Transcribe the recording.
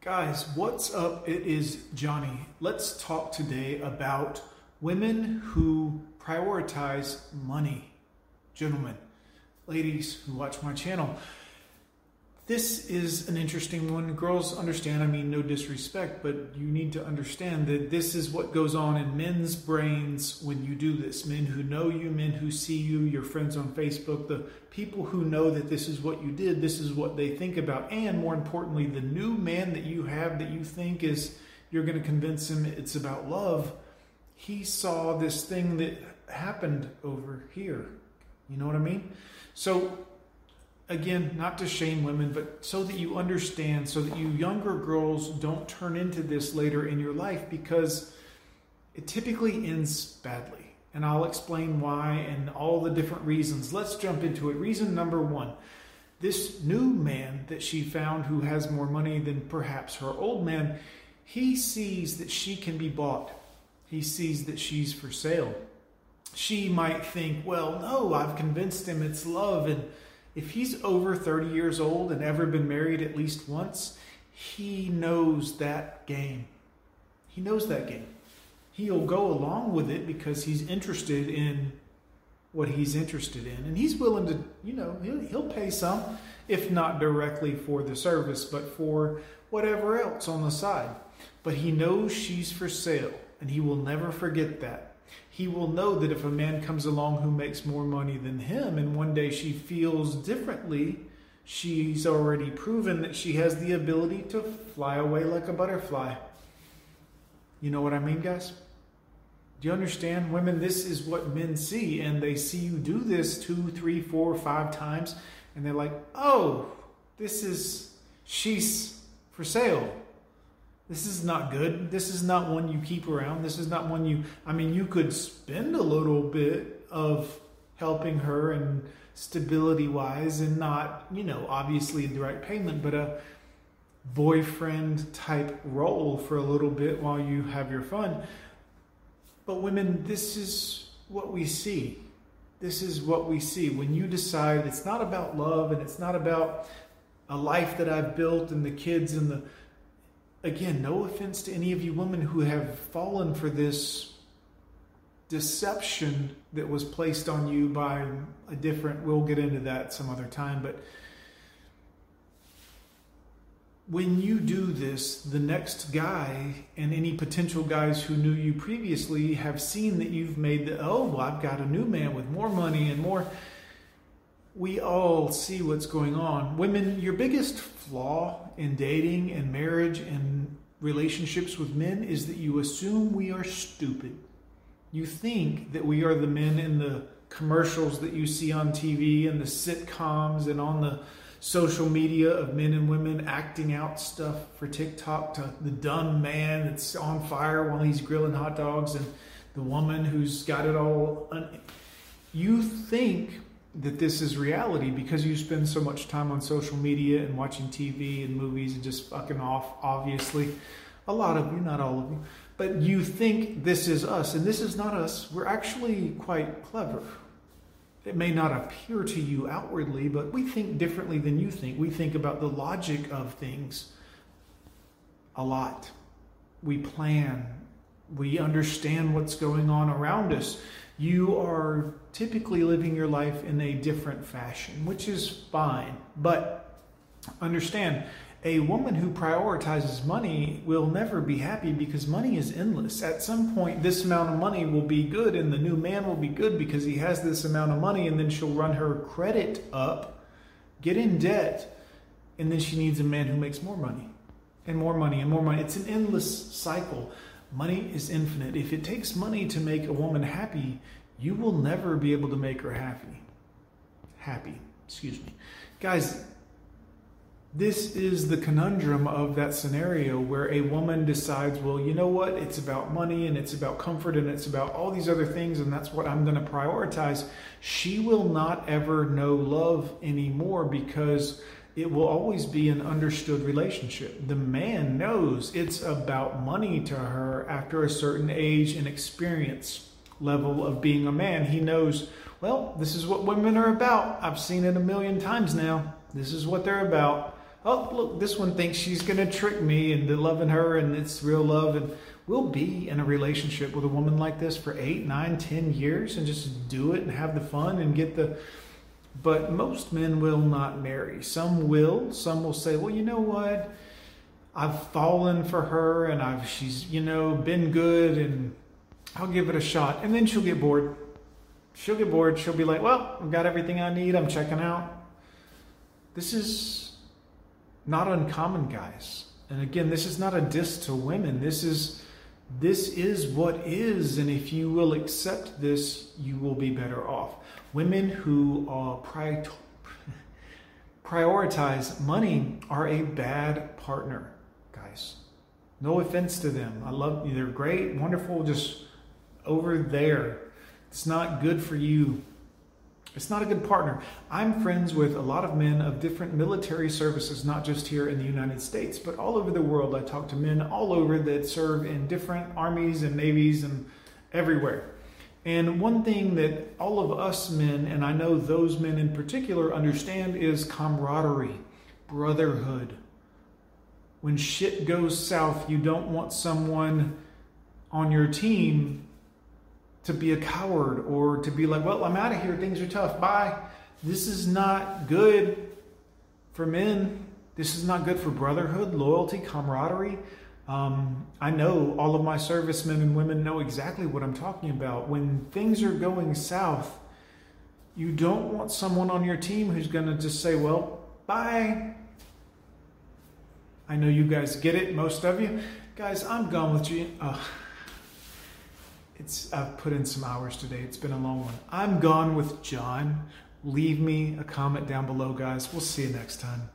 Guys, what's up? It is Johnny. Let's talk today about women who prioritize money. Gentlemen, ladies who watch my channel, this is an interesting one. Girls understand, I mean, no disrespect, but you need to understand that this is what goes on in men's brains when you do this. Men who know you, men who see you, your friends on Facebook, the people who know that this is what you did, this is what they think about. And more importantly, the new man that you have that you think is you're going to convince him it's about love. He saw this thing that happened over here. You know what I mean? So again, not to shame women, but so that you understand, so that you younger girls don't turn into this later in your life because it typically ends badly. And I'll explain why and all the different reasons. Let's jump into it. Reason number one this new man that she found who has more money than perhaps her old man, he sees that she can be bought. He sees that she's for sale. She might think, well, no, I've convinced him it's love and if he's over 30 years old and ever been married at least once, he knows that game. He knows that game. He'll go along with it because he's interested in what he's interested in. And he's willing to, you know, he'll, he'll pay some, if not directly for the service, but for whatever else on the side. But he knows she's for sale, and he will never forget that he will know that if a man comes along who makes more money than him and one day she feels differently, she's already proven that she has the ability to fly away like a butterfly. You know what I mean, guys? Do you understand? Women, this is what men see, and they see you do this two, three, four, five times, and they're like, oh, this is, she's for sale. This is not good. This is not one you keep around. This is not one you, I mean, you could spend a little bit of helping her and stability wise and not, you know, obviously a direct payment, but a boyfriend type role for a little bit while you have your fun. But women, this is what we see. This is what we see. When you decide it's not about love and it's not about a life that I've built and the kids and the again, no offense to any of you women who have fallen for this deception that was placed on you by a different, we'll get into that some other time, but when you do this, the next guy and any potential guys who knew you previously have seen that you've made the, oh, well, I've got a new man with more money and more we all see what's going on. Women, your biggest flaw in dating and marriage and relationships with men is that you assume we are stupid. You think that we are the men in the commercials that you see on TV and the sitcoms and on the social media of men and women acting out stuff for TikTok to the dumb man that's on fire while he's grilling hot dogs and the woman who's got it all. Un- you think that this is reality because you spend so much time on social media and watching TV and movies and just fucking off, obviously. A lot of you, not all of you. But you think this is us, and this is not us. We're actually quite clever. It may not appear to you outwardly, but we think differently than you think. We think about the logic of things a lot. We plan. We understand what's going on around us you are typically living your life in a different fashion, which is fine. But understand, a woman who prioritizes money will never be happy because money is endless. At some point, this amount of money will be good, and the new man will be good because he has this amount of money, and then she'll run her credit up, get in debt, and then she needs a man who makes more money and more money and more money. It's an endless cycle. Money is infinite. If it takes money to make a woman happy, you will never be able to make her happy. Happy, excuse me. Guys, this is the conundrum of that scenario where a woman decides, well, you know what? It's about money and it's about comfort and it's about all these other things, and that's what I'm going to prioritize. She will not ever know love anymore because it will always be an understood relationship. The man knows it's about money to her after a certain age and experience level of being a man. He knows, well, this is what women are about. I've seen it a million times now. This is what they're about. oh, look, this one thinks she's going to trick me into loving her and it's real love. And we'll be in a relationship with a woman like this for eight, nine, ten years and just do it and have the fun and get the. But most men will not marry. Some will. Some will say, well, you know what? I've fallen for her and I've she's you know been good and I'll give it a shot and then she'll get bored. She'll get bored. She'll be like, "Well, I've got everything I need. I'm checking out." This is not uncommon, guys. And again, this is not a diss to women. This is this is what is and if you will accept this, you will be better off. Women who are pri- prioritize money are a bad partner guys. No offense to them. I love you. They're great, wonderful, just over there. It's not good for you. It's not a good partner. I'm friends with a lot of men of different military services, not just here in the United States, but all over the world. I talk to men all over that serve in different armies and navies and everywhere. And one thing that all of us men, and I know those men in particular, understand is camaraderie, brotherhood when shit goes south, you don't want someone on your team to be a coward or to be like, well, I'm out of here. Things are tough. Bye. This is not good for men. This is not good for brotherhood, loyalty, camaraderie. Um, I know all of my servicemen and women know exactly what I'm talking about. When things are going south, you don't want someone on your team who's going to just say, well, bye. I know you guys get it, most of you. Guys, I'm gone with you. Uh, it's I've put in some hours today. It's been a long one. I'm gone with John. Leave me a comment down below, guys. We'll see you next time.